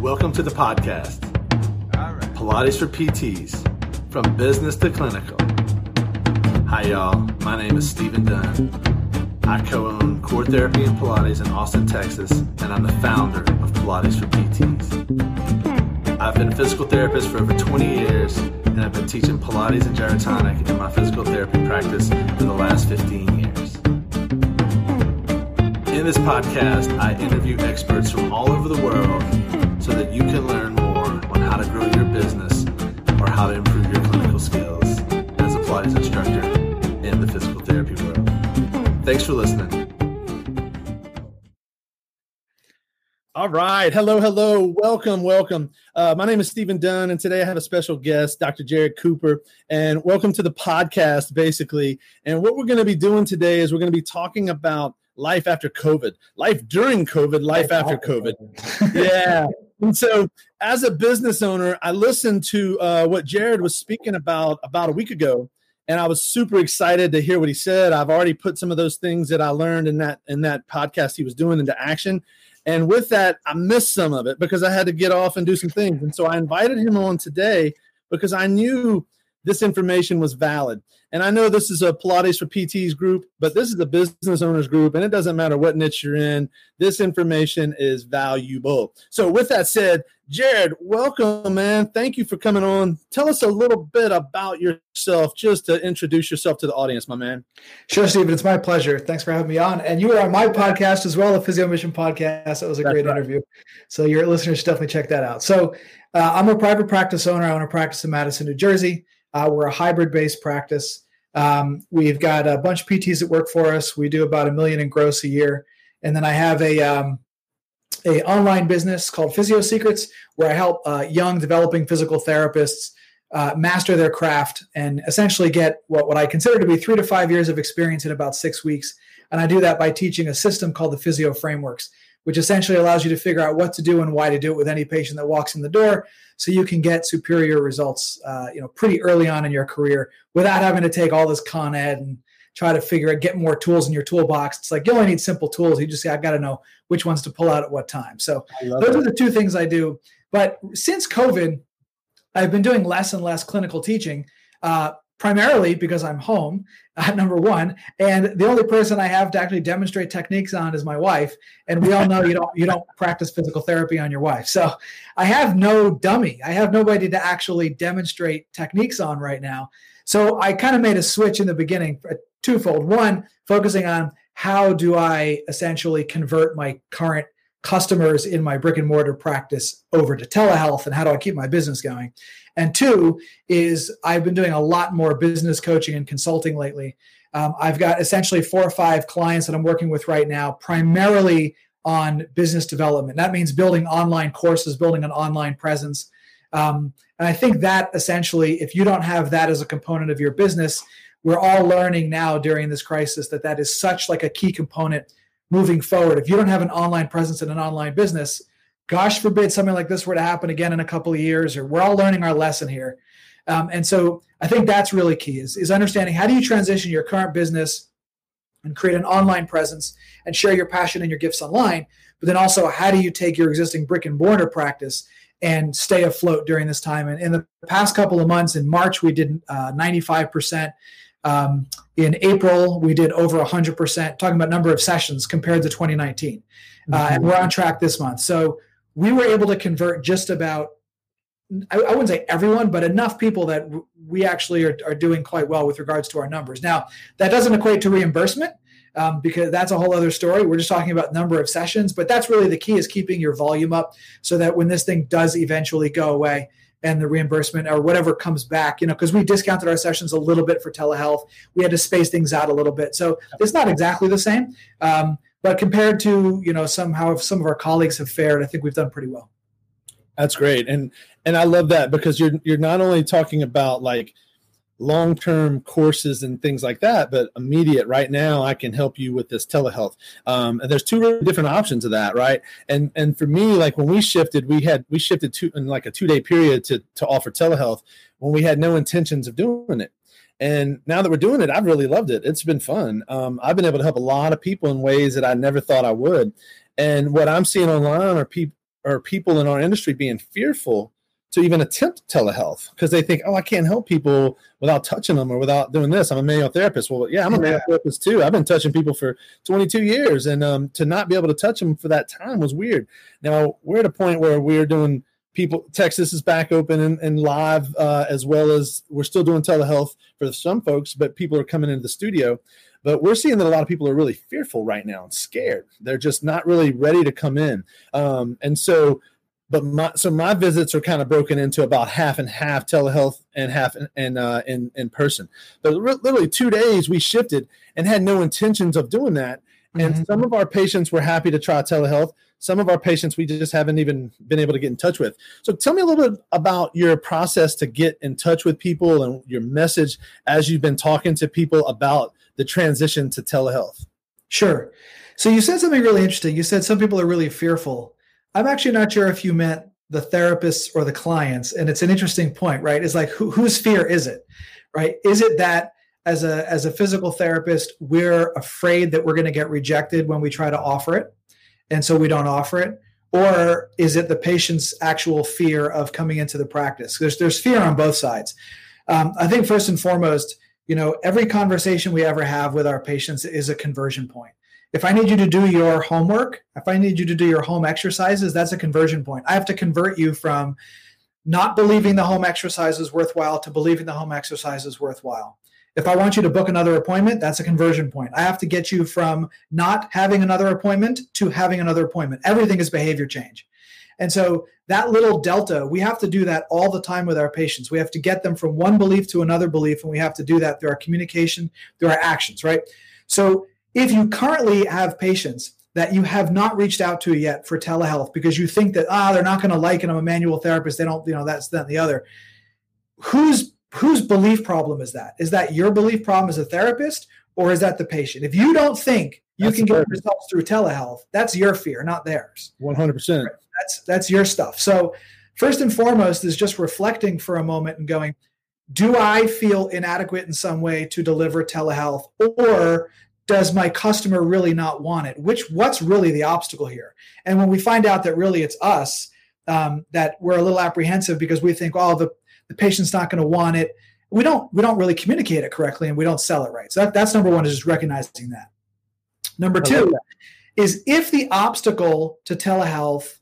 Welcome to the podcast Pilates for PTs, from business to clinical. Hi, y'all. My name is Stephen Dunn. I co own Core Therapy and Pilates in Austin, Texas, and I'm the founder of Pilates for PTs. I've been a physical therapist for over 20 years, and I've been teaching Pilates and gyrotonic in my physical therapy practice for the last 15 years. In this podcast, I interview experts from all over the world so that you can learn more on how to grow your business or how to improve your clinical skills as a Pilates instructor in the physical therapy world. Thanks for listening. All right. Hello, hello. Welcome, welcome. Uh, my name is Stephen Dunn, and today I have a special guest, Dr. Jared Cooper. And welcome to the podcast, basically. And what we're going to be doing today is we're going to be talking about life after COVID, life during COVID, life, after COVID. yeah. And so, as a business owner, I listened to uh, what Jared was speaking about about a week ago, and I was super excited to hear what he said. I've already put some of those things that I learned in that in that podcast he was doing into action. And with that, I missed some of it because I had to get off and do some things. And so I invited him on today because I knew this information was valid. And I know this is a Pilates for PTs group, but this is a business owners group, and it doesn't matter what niche you're in. This information is valuable. So, with that said, Jared, welcome, man. Thank you for coming on. Tell us a little bit about yourself, just to introduce yourself to the audience, my man. Sure, Stephen. It's my pleasure. Thanks for having me on. And you were on my podcast as well, the Physio Mission podcast. That was a That's great right. interview. So, your listeners should definitely check that out. So, uh, I'm a private practice owner. I own a practice in Madison, New Jersey. Uh, we're a hybrid based practice. Um, we've got a bunch of PTs that work for us. We do about a million in gross a year. And then I have a, um, a online business called Physio Secrets, where I help uh, young developing physical therapists uh, master their craft and essentially get what, what I consider to be three to five years of experience in about six weeks. And I do that by teaching a system called the Physio Frameworks, which essentially allows you to figure out what to do and why to do it with any patient that walks in the door so you can get superior results uh, you know pretty early on in your career without having to take all this con ed and try to figure out get more tools in your toolbox. It's like you only need simple tools. You just say i've got to know which ones to pull out at what time. So those that. are the two things i do. But since covid i've been doing less and less clinical teaching uh, primarily because I'm home, uh, number one, and the only person I have to actually demonstrate techniques on is my wife. And we all know you don't you don't practice physical therapy on your wife. So I have no dummy. I have nobody to actually demonstrate techniques on right now. So I kind of made a switch in the beginning, uh, twofold. One, focusing on how do I essentially convert my current customers in my brick and mortar practice over to telehealth and how do I keep my business going? And two is I've been doing a lot more business coaching and consulting lately. Um, I've got essentially four or five clients that I'm working with right now, primarily on business development. That means building online courses, building an online presence. Um, and I think that essentially, if you don't have that as a component of your business, we're all learning now during this crisis that that is such like a key component moving forward. If you don't have an online presence in an online business, gosh forbid something like this were to happen again in a couple of years, or we're all learning our lesson here. Um, and so I think that's really key is, is understanding how do you transition your current business and create an online presence and share your passion and your gifts online, but then also how do you take your existing brick and mortar practice and stay afloat during this time? And in the past couple of months, in March, we did uh, 95%. Um, in April, we did over 100%, talking about number of sessions compared to 2019. Uh, mm-hmm. and we're on track this month. So we were able to convert just about I, I wouldn't say everyone, but enough people that we actually are, are doing quite well with regards to our numbers. Now, that doesn't equate to reimbursement um, because that's a whole other story. We're just talking about number of sessions, but that's really the key is keeping your volume up so that when this thing does eventually go away and the reimbursement or whatever comes back, you know, because we discounted our sessions a little bit for telehealth, we had to space things out a little bit. So it's not exactly the same. Um, but compared to you know somehow some of our colleagues have fared, I think we've done pretty well. That's great, and and I love that because you're you're not only talking about like long term courses and things like that, but immediate right now I can help you with this telehealth. Um, and there's two really different options of that, right? And and for me, like when we shifted, we had we shifted to in like a two day period to to offer telehealth when we had no intentions of doing it. And now that we're doing it, I've really loved it. It's been fun. Um, I've been able to help a lot of people in ways that I never thought I would. And what I'm seeing online are people or people in our industry being fearful to even attempt telehealth because they think, oh, I can't help people without touching them or without doing this. I'm a manual therapist. Well, yeah, I'm a manual therapist too. I've been touching people for 22 years, and um, to not be able to touch them for that time was weird. Now we're at a point where we're doing people. Texas is back open and, and live, uh, as well as we're still doing telehealth for some folks, but people are coming into the studio. But we're seeing that a lot of people are really fearful right now and scared. They're just not really ready to come in, um, and so but my so my visits are kind of broken into about half and half telehealth and half in in, uh, in, in person. But literally two days we shifted and had no intentions of doing that. And mm-hmm. some of our patients were happy to try telehealth. Some of our patients we just haven't even been able to get in touch with. So tell me a little bit about your process to get in touch with people and your message as you've been talking to people about the transition to telehealth. Sure. So you said something really interesting. You said some people are really fearful I'm actually not sure if you meant the therapists or the clients. And it's an interesting point, right? It's like who, whose fear is it, right? Is it that as a as a physical therapist, we're afraid that we're going to get rejected when we try to offer it, and so we don't offer it? Or is it the patient's actual fear of coming into the practice? There's there's fear on both sides. Um, I think first and foremost, you know, every conversation we ever have with our patients is a conversion point if I need you to do your homework, if I need you to do your home exercises, that's a conversion point. I have to convert you from not believing the home exercise is worthwhile to believing the home exercise is worthwhile. If I want you to book another appointment, that's a conversion point. I have to get you from not having another appointment to having another appointment. Everything is behavior change. And so that little delta, we have to do that all the time with our patients. We have to get them from one belief to another belief, and we have to do that through our communication, through our actions, right? So if you currently have patients that you have not reached out to yet for telehealth because you think that ah they're not going to like it, I'm a manual therapist, they don't, you know, that's that and the other. Whose whose belief problem is that? Is that your belief problem as a therapist, or is that the patient? If you don't think you that's can get results through telehealth, that's your fear, not theirs. One hundred percent. That's that's your stuff. So first and foremost is just reflecting for a moment and going, do I feel inadequate in some way to deliver telehealth, or does my customer really not want it? Which what's really the obstacle here? And when we find out that really it's us um, that we're a little apprehensive because we think oh the, the patient's not going to want it we don't we don't really communicate it correctly and we don't sell it right. So that, that's number one is just recognizing that. Number two is if the obstacle to telehealth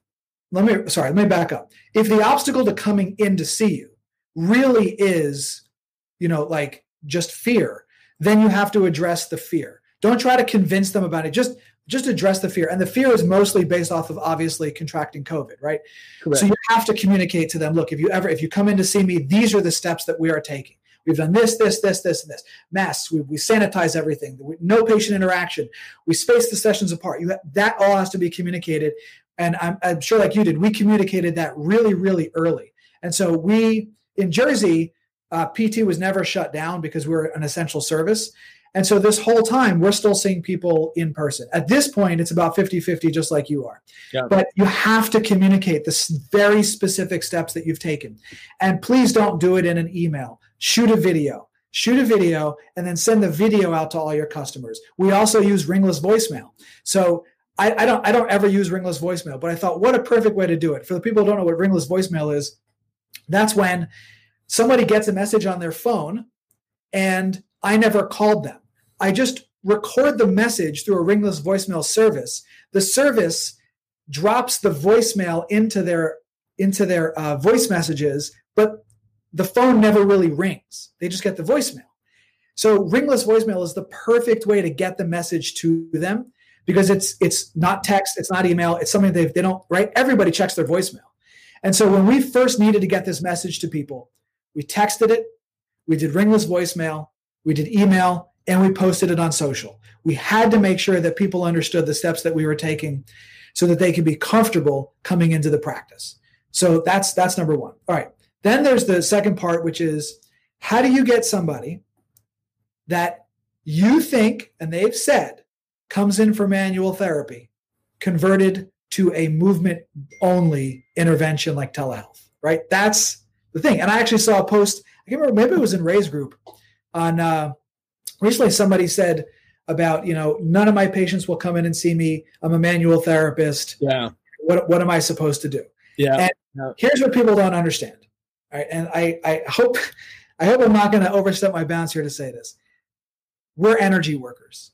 let me sorry let me back up. If the obstacle to coming in to see you really is you know like just fear then you have to address the fear don't try to convince them about it. Just just address the fear. And the fear is mostly based off of obviously contracting COVID, right? Correct. So you have to communicate to them, look, if you ever if you come in to see me, these are the steps that we are taking. We've done this, this, this, this, and this. Masks. We, we sanitize everything. We, no patient interaction. We space the sessions apart. You have, that all has to be communicated. And I'm, I'm sure, like you did, we communicated that really, really early. And so we in Jersey, uh, PT was never shut down because we're an essential service. And so this whole time, we're still seeing people in person. At this point, it's about 50 50, just like you are. Yeah. But you have to communicate the very specific steps that you've taken. And please don't do it in an email. Shoot a video. Shoot a video and then send the video out to all your customers. We also use ringless voicemail. So I, I don't I don't ever use ringless voicemail, but I thought what a perfect way to do it. For the people who don't know what ringless voicemail is, that's when somebody gets a message on their phone and I never called them. I just record the message through a ringless voicemail service. The service drops the voicemail into their into their uh, voice messages, but the phone never really rings. They just get the voicemail. So ringless voicemail is the perfect way to get the message to them because it's it's not text, it's not email, it's something they they don't right. Everybody checks their voicemail, and so when we first needed to get this message to people, we texted it, we did ringless voicemail, we did email, and we posted it on social. We had to make sure that people understood the steps that we were taking so that they could be comfortable coming into the practice. So that's that's number 1. All right. Then there's the second part which is how do you get somebody that you think and they've said comes in for manual therapy converted to a movement only intervention like telehealth, right? That's the thing. And I actually saw a post, I can't remember, maybe it was in Ray's group on uh, recently somebody said about you know none of my patients will come in and see me i'm a manual therapist yeah what, what am I supposed to do? Yeah. And yeah. here's what people don't understand. All right. And I, I hope I hope I'm not going to overstep my bounds here to say this. We're energy workers.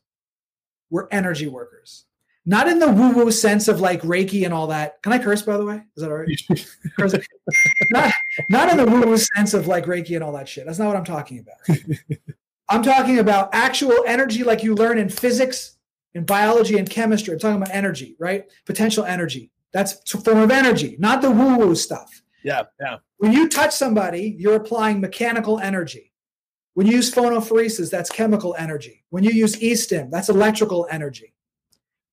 We're energy workers. Not in the woo-woo sense of like Reiki and all that. Can I curse by the way? Is that all right? not, not in the woo-woo sense of like Reiki and all that shit. That's not what I'm talking about. I'm talking about actual energy like you learn in physics, in biology and chemistry. I'm talking about energy, right? Potential energy. That's a form of energy, not the woo-woo stuff. Yeah, yeah. When you touch somebody, you're applying mechanical energy. When you use phonophoresis, that's chemical energy. When you use e-stim, that's electrical energy.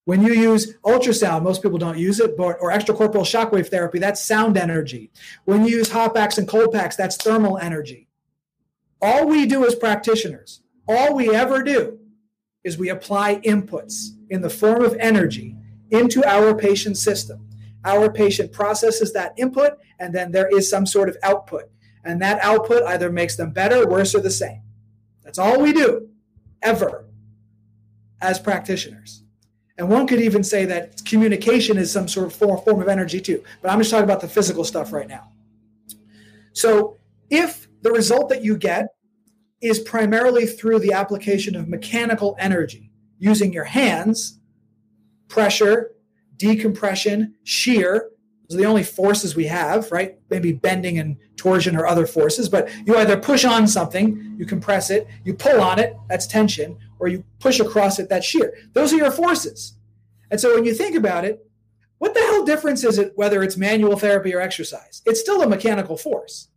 When you use ultrasound, most people don't use it, but or extracorporeal shockwave therapy, that's sound energy. When you use hot packs and cold packs, that's thermal energy. All we do as practitioners, all we ever do is we apply inputs in the form of energy into our patient system. Our patient processes that input, and then there is some sort of output. And that output either makes them better, worse, or the same. That's all we do, ever, as practitioners. And one could even say that communication is some sort of form, of energy too. But I'm just talking about the physical stuff right now. So if the result that you get is primarily through the application of mechanical energy using your hands, pressure, decompression, shear. Those are the only forces we have, right? Maybe bending and torsion or other forces, but you either push on something, you compress it, you pull on it, that's tension, or you push across it, that's shear. Those are your forces. And so when you think about it, what the hell difference is it whether it's manual therapy or exercise? It's still a mechanical force.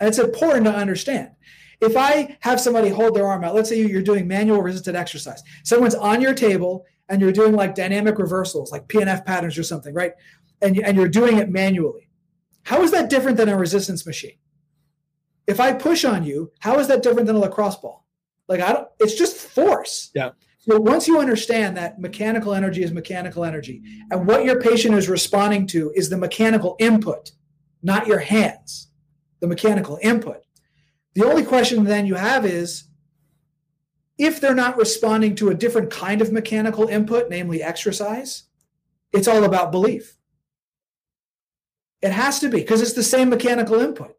And it's important to understand. If I have somebody hold their arm out, let's say you're doing manual resisted exercise, someone's on your table and you're doing like dynamic reversals, like PNF patterns or something, right? And, and you're doing it manually. How is that different than a resistance machine? If I push on you, how is that different than a lacrosse ball? Like I don't, it's just force. Yeah. So once you understand that mechanical energy is mechanical energy, and what your patient is responding to is the mechanical input, not your hands, the mechanical input. The only question then you have is if they're not responding to a different kind of mechanical input, namely exercise, it's all about belief. It has to be because it's the same mechanical input.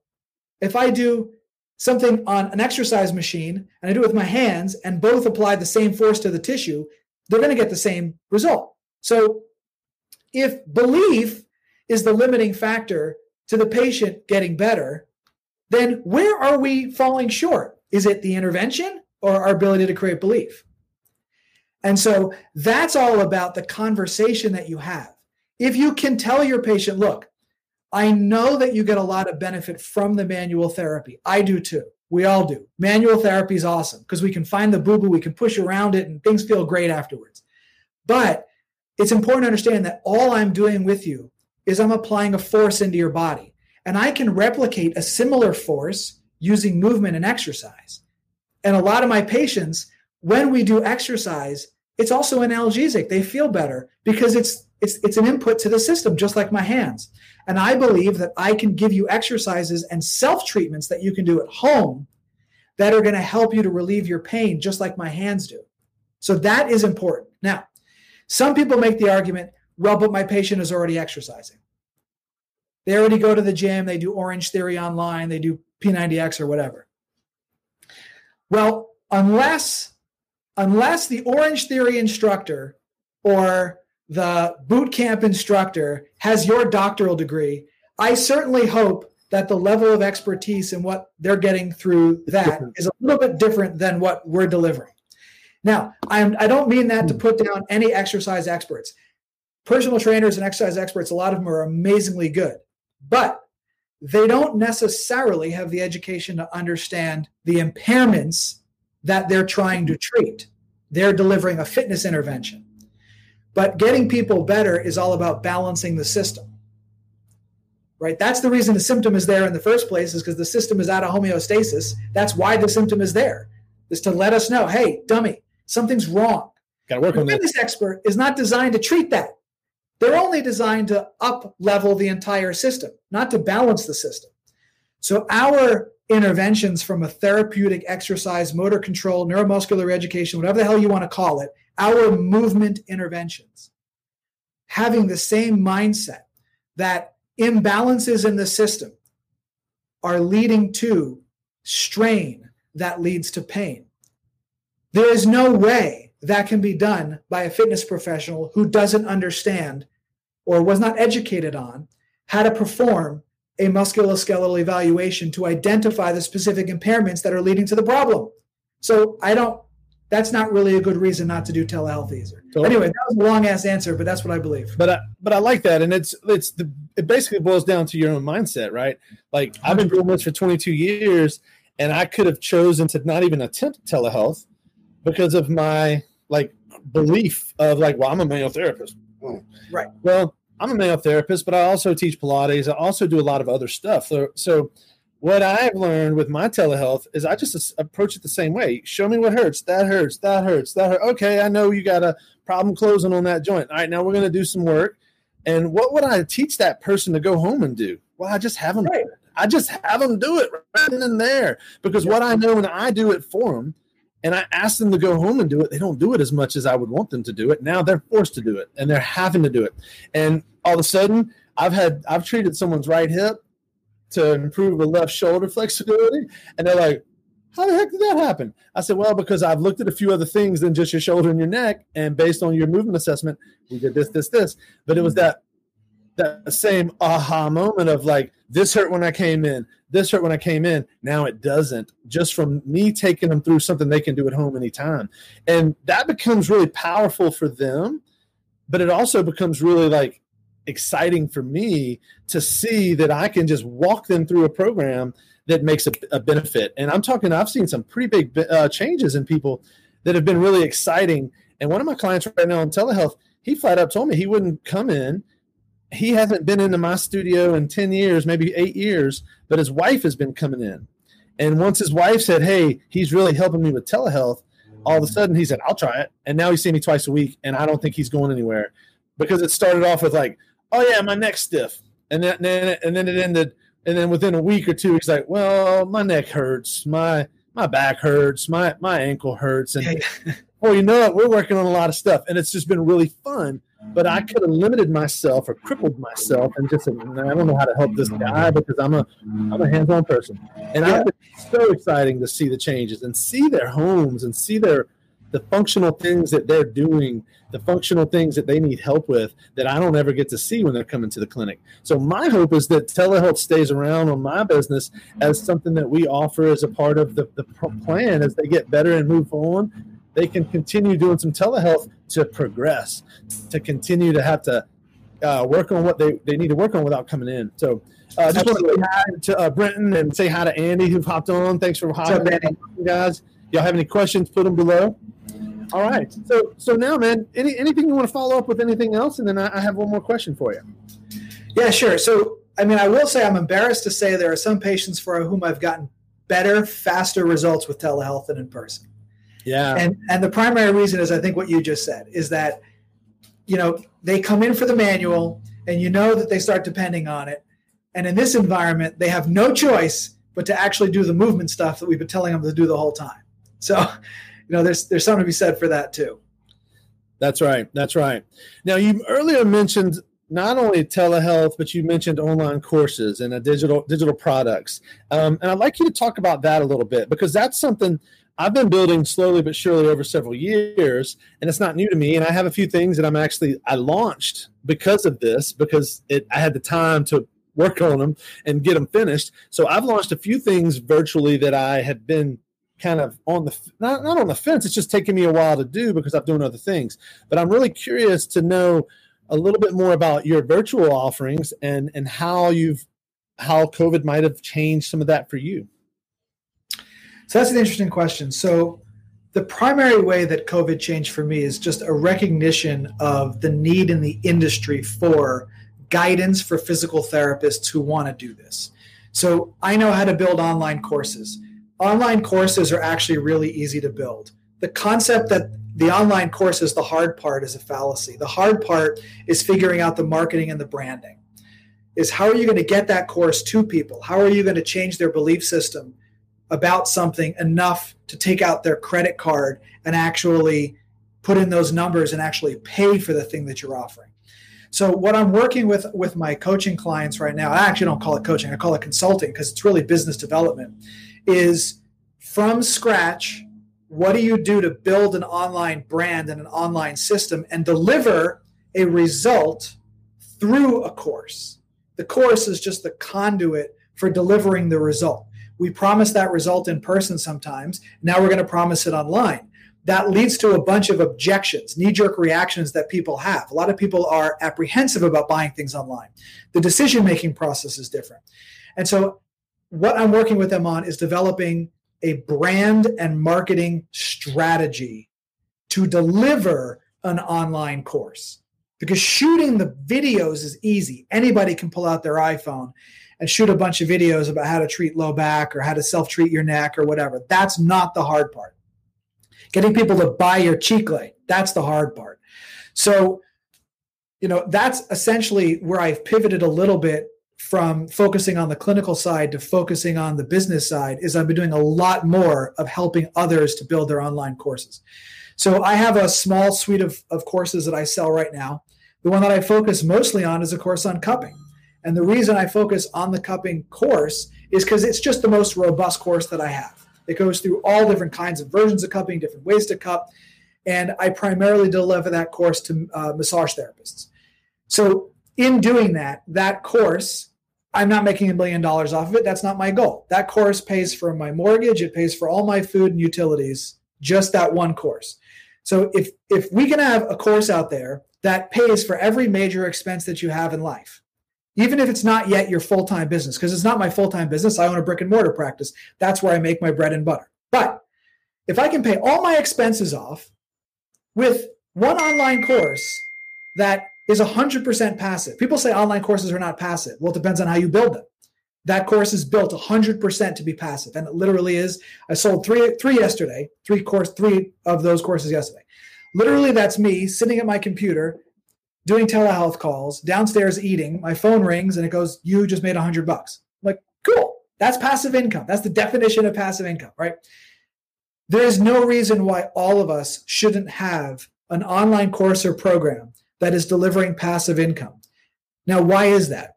If I do something on an exercise machine and I do it with my hands and both apply the same force to the tissue, they're going to get the same result. So if belief is the limiting factor to the patient getting better, then where are we falling short? Is it the intervention? or our ability to create belief. And so that's all about the conversation that you have. If you can tell your patient, look, I know that you get a lot of benefit from the manual therapy. I do too. We all do. Manual therapy is awesome because we can find the boo boo, we can push around it, and things feel great afterwards. But it's important to understand that all I'm doing with you is I'm applying a force into your body. And I can replicate a similar force using movement and exercise. And a lot of my patients, when we do exercise, it's also analgesic. They feel better because it's it's it's an input to the system, just like my hands. And I believe that I can give you exercises and self treatments that you can do at home that are going to help you to relieve your pain, just like my hands do. So that is important. Now, some people make the argument, well, but my patient is already exercising. They already go to the gym, they do Orange Theory online, they do P90X or whatever. Well, unless unless the Orange Theory instructor or the boot camp instructor has your doctoral degree, I certainly hope that the level of expertise and what they're getting through that is a little bit different than what we're delivering. Now, I'm, I don't mean that to hmm. put down any exercise experts. Personal trainers and exercise experts, a lot of them are amazingly good. But they don't necessarily have the education to understand the impairments that they're trying to treat. They're delivering a fitness intervention. But getting people better is all about balancing the system. Right? That's the reason the symptom is there in the first place, is because the system is out of homeostasis. That's why the symptom is there, is to let us know, hey, dummy, something's wrong. Got to work on fitness expert is not designed to treat that. They're only designed to up level the entire system, not to balance the system. So our interventions from a therapeutic exercise, motor control, neuromuscular education, whatever the hell you want to call it, our movement interventions having the same mindset that imbalances in the system are leading to strain that leads to pain. There is no way that can be done by a fitness professional who doesn't understand or was not educated on how to perform a musculoskeletal evaluation to identify the specific impairments that are leading to the problem. So I don't that's not really a good reason not to do telehealth either. Totally. Anyway, that was a long ass answer, but that's what I believe. But I, but I like that, and it's it's the it basically boils down to your own mindset, right? Like i have been doing this for 22 years, and I could have chosen to not even attempt telehealth because of my like belief of like, well, I'm a manual therapist, hmm. right? Well, I'm a male therapist, but I also teach Pilates. I also do a lot of other stuff. So, so what I've learned with my telehealth is I just approach it the same way. Show me what hurts. That hurts. That hurts. That hurts. Okay, I know you got a problem closing on that joint. All right, now we're going to do some work. And what would I teach that person to go home and do? Well, I just have them. Right. I just have them do it right in there because what I know when I do it for them, and I ask them to go home and do it, they don't do it as much as I would want them to do it. Now they're forced to do it, and they're having to do it. And all of a sudden, I've had I've treated someone's right hip to improve the left shoulder flexibility. And they're like, how the heck did that happen? I said, well, because I've looked at a few other things than just your shoulder and your neck. And based on your movement assessment, we did this, this, this. But it was hmm. that that same aha moment of like, this hurt when I came in, this hurt when I came in. Now it doesn't, just from me taking them through something they can do at home anytime. And that becomes really powerful for them. But it also becomes really like exciting for me to see that I can just walk them through a program that makes a, a benefit. And I'm talking, I've seen some pretty big uh, changes in people that have been really exciting. And one of my clients right now in telehealth, he flat out told me he wouldn't come in. He hasn't been into my studio in 10 years, maybe eight years, but his wife has been coming in. And once his wife said, Hey, he's really helping me with telehealth, all of a sudden he said, I'll try it. And now he's seeing me twice a week, and I don't think he's going anywhere because it started off with like, oh yeah, my neck's stiff, and then, and then it ended, and then within a week or two, he's like, well, my neck hurts, my my back hurts, my my ankle hurts, and well, you know what, we're working on a lot of stuff, and it's just been really fun. But I could have limited myself or crippled myself and just said, I don't know how to help this guy because I'm a I'm a hands-on person, and yeah. I've so exciting to see the changes and see their homes and see their the functional things that they're doing, the functional things that they need help with that I don't ever get to see when they're coming to the clinic. So my hope is that telehealth stays around on my business as something that we offer as a part of the, the plan as they get better and move on. They can continue doing some telehealth to progress, to continue to have to uh, work on what they, they need to work on without coming in. So uh, I just want to say hi to uh, Brenton and say hi to Andy who popped on. Thanks for hopping, guys. Y'all have any questions? Put them below. All right. So so now, man, any anything you want to follow up with anything else, and then I, I have one more question for you. Yeah, sure. So I mean, I will say I'm embarrassed to say there are some patients for whom I've gotten better, faster results with telehealth than in person. Yeah. And and the primary reason is I think what you just said is that you know they come in for the manual and you know that they start depending on it, and in this environment they have no choice but to actually do the movement stuff that we've been telling them to do the whole time. So you know, there's there's something to be said for that too. That's right. That's right. Now, you earlier mentioned not only telehealth, but you mentioned online courses and digital digital products. Um, and I'd like you to talk about that a little bit because that's something I've been building slowly but surely over several years, and it's not new to me. And I have a few things that I'm actually I launched because of this because it I had the time to work on them and get them finished. So I've launched a few things virtually that I had been kind of on the not, not on the fence it's just taking me a while to do because i'm doing other things but i'm really curious to know a little bit more about your virtual offerings and and how you've how covid might have changed some of that for you. So that's an interesting question. So the primary way that covid changed for me is just a recognition of the need in the industry for guidance for physical therapists who want to do this. So i know how to build online courses. Online courses are actually really easy to build. The concept that the online course is the hard part is a fallacy. The hard part is figuring out the marketing and the branding. Is how are you going to get that course to people? How are you going to change their belief system about something enough to take out their credit card and actually put in those numbers and actually pay for the thing that you're offering? So what I'm working with with my coaching clients right now, I actually don't call it coaching, I call it consulting because it's really business development, is from scratch, what do you do to build an online brand and an online system and deliver a result through a course? The course is just the conduit for delivering the result. We promise that result in person sometimes. Now we're going to promise it online that leads to a bunch of objections, knee jerk reactions that people have. A lot of people are apprehensive about buying things online. The decision making process is different. And so, what I'm working with them on is developing a brand and marketing strategy to deliver an online course. Because shooting the videos is easy. Anybody can pull out their iPhone and shoot a bunch of videos about how to treat low back or how to self treat your neck or whatever. That's not the hard part getting people to buy your chicle that's the hard part so you know that's essentially where i've pivoted a little bit from focusing on the clinical side to focusing on the business side is i've been doing a lot more of helping others to build their online courses so i have a small suite of, of courses that i sell right now the one that i focus mostly on is a course on cupping and the reason i focus on the cupping course is because it's just the most robust course that i have it goes through all different kinds of versions of cupping, different ways to cup. And I primarily deliver that course to uh, massage therapists. So, in doing that, that course, I'm not making a million dollars off of it. That's not my goal. That course pays for my mortgage, it pays for all my food and utilities, just that one course. So, if, if we can have a course out there that pays for every major expense that you have in life, even if it's not yet your full time business, because it's not my full time business. I own a brick and mortar practice. That's where I make my bread and butter. But if I can pay all my expenses off with one online course that is 100% passive, people say online courses are not passive. Well, it depends on how you build them. That course is built 100% to be passive, and it literally is. I sold three three yesterday, three course three of those courses yesterday. Literally, that's me sitting at my computer doing telehealth calls, downstairs eating, my phone rings and it goes, You just made hundred bucks. I'm like, cool. That's passive income. That's the definition of passive income, right? There is no reason why all of us shouldn't have an online course or program that is delivering passive income. Now, why is that?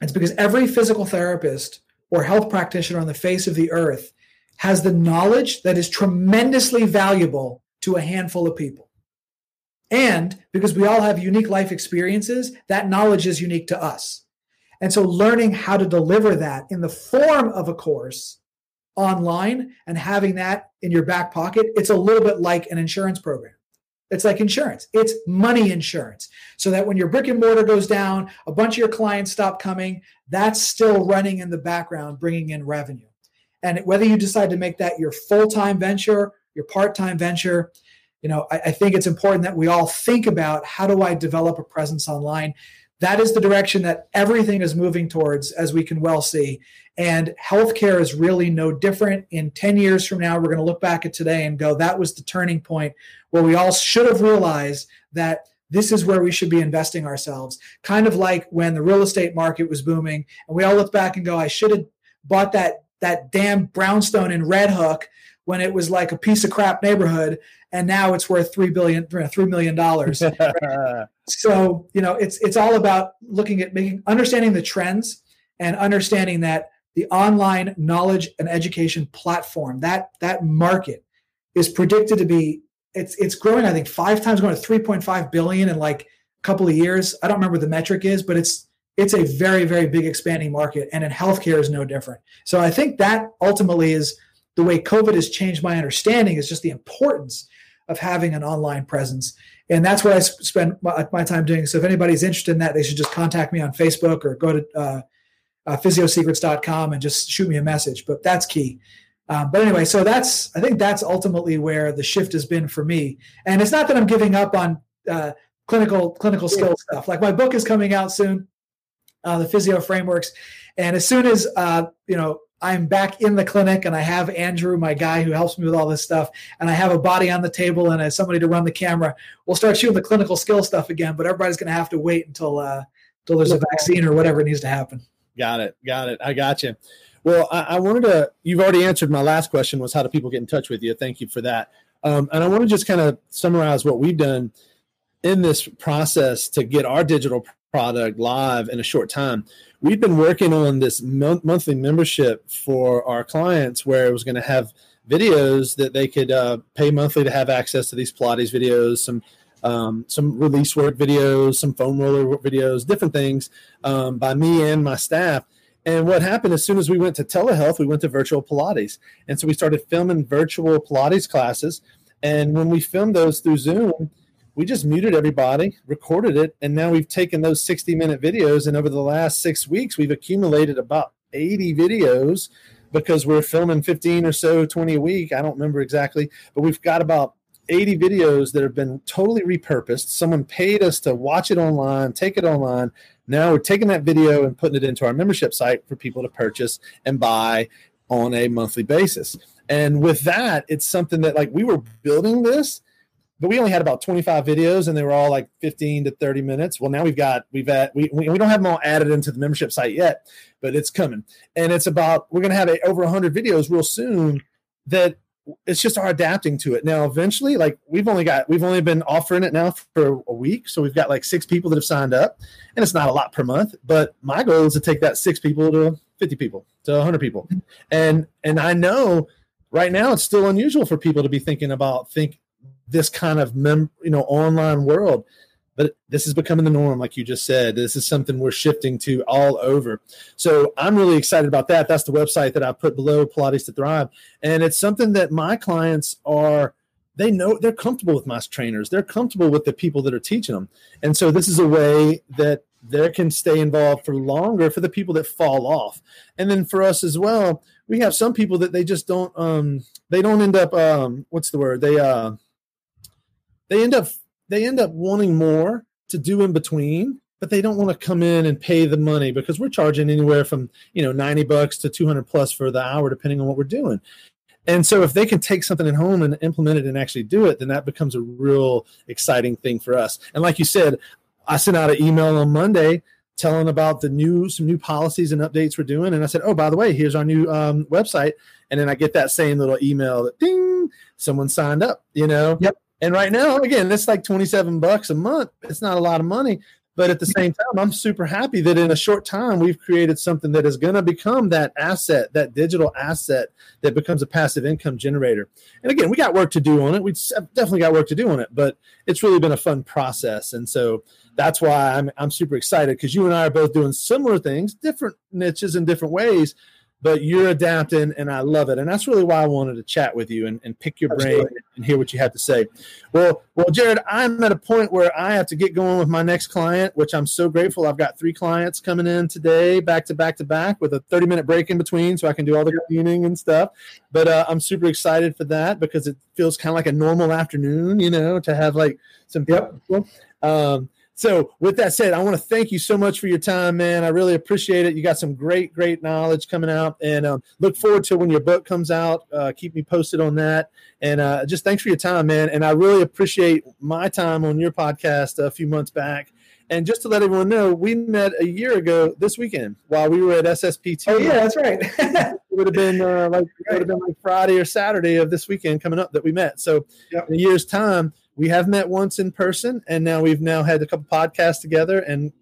It's because every physical therapist or health practitioner on the face of the earth has the knowledge that is tremendously valuable to a handful of people. And because we all have unique life experiences, that knowledge is unique to us. And so learning how to deliver that in the form of a course online and having that in your back pocket, it's a little bit like an insurance program. It's like insurance. It's money insurance. So that when your brick and mortar goes down, a bunch of your clients stop coming, that's still running in the background, bringing in revenue. And whether you decide to make that your full time venture, your part time venture, you know, I, I think it's important that we all think about how do I develop a presence online. That is the direction that everything is moving towards, as we can well see. And healthcare is really no different. In 10 years from now, we're going to look back at today and go, that was the turning point where we all should have realized that this is where we should be investing ourselves. Kind of like when the real estate market was booming, and we all look back and go, I should have bought that that damn brownstone in Red Hook when it was like a piece of crap neighborhood and now it's worth three billion three million dollars right? so you know it's it's all about looking at making understanding the trends and understanding that the online knowledge and education platform that that market is predicted to be it's it's growing i think five times going to 3.5 billion in like a couple of years i don't remember what the metric is but it's it's a very very big expanding market and in healthcare is no different so i think that ultimately is the way COVID has changed my understanding is just the importance of having an online presence. And that's what I spend my, my, time doing. So if anybody's interested in that, they should just contact me on Facebook or go to uh, uh, physiosecrets.com and just shoot me a message. But that's key. Um, but anyway, so that's I think that's ultimately where the shift has been for me. And it's not that I'm giving up on uh, clinical clinical skill stuff. Like my book is coming out soon, uh, the physio frameworks, and as soon as uh, you know I'm back in the clinic and I have Andrew, my guy who helps me with all this stuff, and I have a body on the table and somebody to run the camera. We'll start shooting the clinical skill stuff again, but everybody's going to have to wait until uh, until there's a vaccine or whatever needs to happen. Got it. Got it. I got you. Well, I, I wanted to. You've already answered my last question. Was how do people get in touch with you? Thank you for that. Um, and I want to just kind of summarize what we've done in this process to get our digital product live in a short time, we've been working on this monthly membership for our clients where it was going to have videos that they could uh, pay monthly to have access to these Pilates videos, some um, some release work videos, some foam roller videos, different things um, by me and my staff. And what happened as soon as we went to telehealth, we went to virtual Pilates. And so we started filming virtual Pilates classes. And when we filmed those through Zoom, we just muted everybody, recorded it, and now we've taken those 60 minute videos. And over the last six weeks, we've accumulated about 80 videos because we're filming 15 or so, 20 a week. I don't remember exactly, but we've got about 80 videos that have been totally repurposed. Someone paid us to watch it online, take it online. Now we're taking that video and putting it into our membership site for people to purchase and buy on a monthly basis. And with that, it's something that like we were building this, but we only had about 25 videos and they were all like 15 to 30 minutes. Well, now we've got, we've had, we, we don't have them all added into the membership site yet, but it's coming. And it's about, we're going to have a, over 100 videos real soon that it's just our adapting to it now eventually like we've only got we've only been offering it now for a week so we've got like six people that have signed up and it's not a lot per month but my goal is to take that six people to 50 people to 100 people and and i know right now it's still unusual for people to be thinking about think this kind of mem you know online world. But this is becoming the norm like you just said. This is something we're shifting to all over. So i'm really excited about that. That's the website that i put below pilates to thrive. And it's something that my clients are they know they're comfortable with my trainers. They're comfortable with the people that are teaching them. And so this is a way that they can stay involved for longer for the people that fall off. And then for us as well we have some people that they just don't um they don't end up um what's the word? They uh they end up they end up wanting more to do in between but they don't want to come in and pay the money because we're charging anywhere from you know 90 bucks to 200 plus for the hour depending on what we're doing. And so if they can take something at home and implement it and actually do it then that becomes a real exciting thing for us. And like you said i sent out an email on monday telling about the new some new policies and updates we're doing and i said oh by the way here's our new um, website. And then i get that same little email that ding someone signed up you know? Yep and right now, again, it's like 27 bucks a month. It's not a lot of money. But at the same time, I'm super happy that in a short time, we've created something that is going to become that asset, that digital asset that becomes a passive income generator. And again, we got work to do on it. We definitely got work to do on it, but it's really been a fun process. And so that's why I'm, I'm super excited because you and I are both doing similar things, different niches in different ways, but you're adapting and I love it. And that's really why I wanted to chat with you and, and pick your Absolutely. brain and hear what you have to say. Well, well, Jared, I'm at a point where I have to get going with my next client, which I'm so grateful. I've got three clients coming in today, back to back to back with a 30 minute break in between so I can do all the cleaning and stuff. But uh, I'm super excited for that because it feels kind of like a normal afternoon, you know, to have like some people. Yep. Um, so, with that said, I want to thank you so much for your time, man. I really appreciate it. You got some great, great knowledge coming out, and um, look forward to when your book comes out. Uh, keep me posted on that, and uh, just thanks for your time, man. And I really appreciate my time on your podcast a few months back. And just to let everyone know, we met a year ago this weekend while we were at SSPT. Oh yeah, that's right. it would have been uh, like it would have been like Friday or Saturday of this weekend coming up that we met. So yep. in a year's time we have met once in person, and now we've now had a couple podcasts together and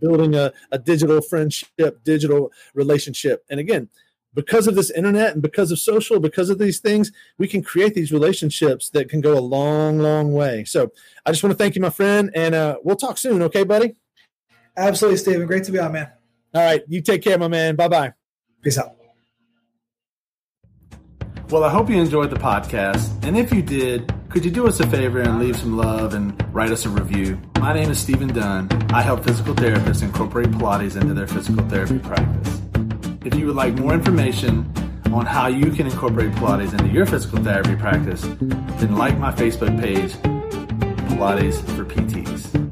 building a, a digital friendship, digital relationship. And again, because of this internet and because of social, because of these things, we can create these relationships that can go a long, long way. So I just want to thank you, my friend, and uh, we'll talk soon. Okay, buddy? Absolutely, Stephen. Great to be on, man. All right. You take care, my man. Bye bye. Peace out. Well, I hope you enjoyed the podcast. And if you did, could you do us a favor and leave some love and write us a review? My name is Stephen Dunn. I help physical therapists incorporate Pilates into their physical therapy practice. If you would like more information on how you can incorporate Pilates into your physical therapy practice, then like my Facebook page, Pilates for PTs.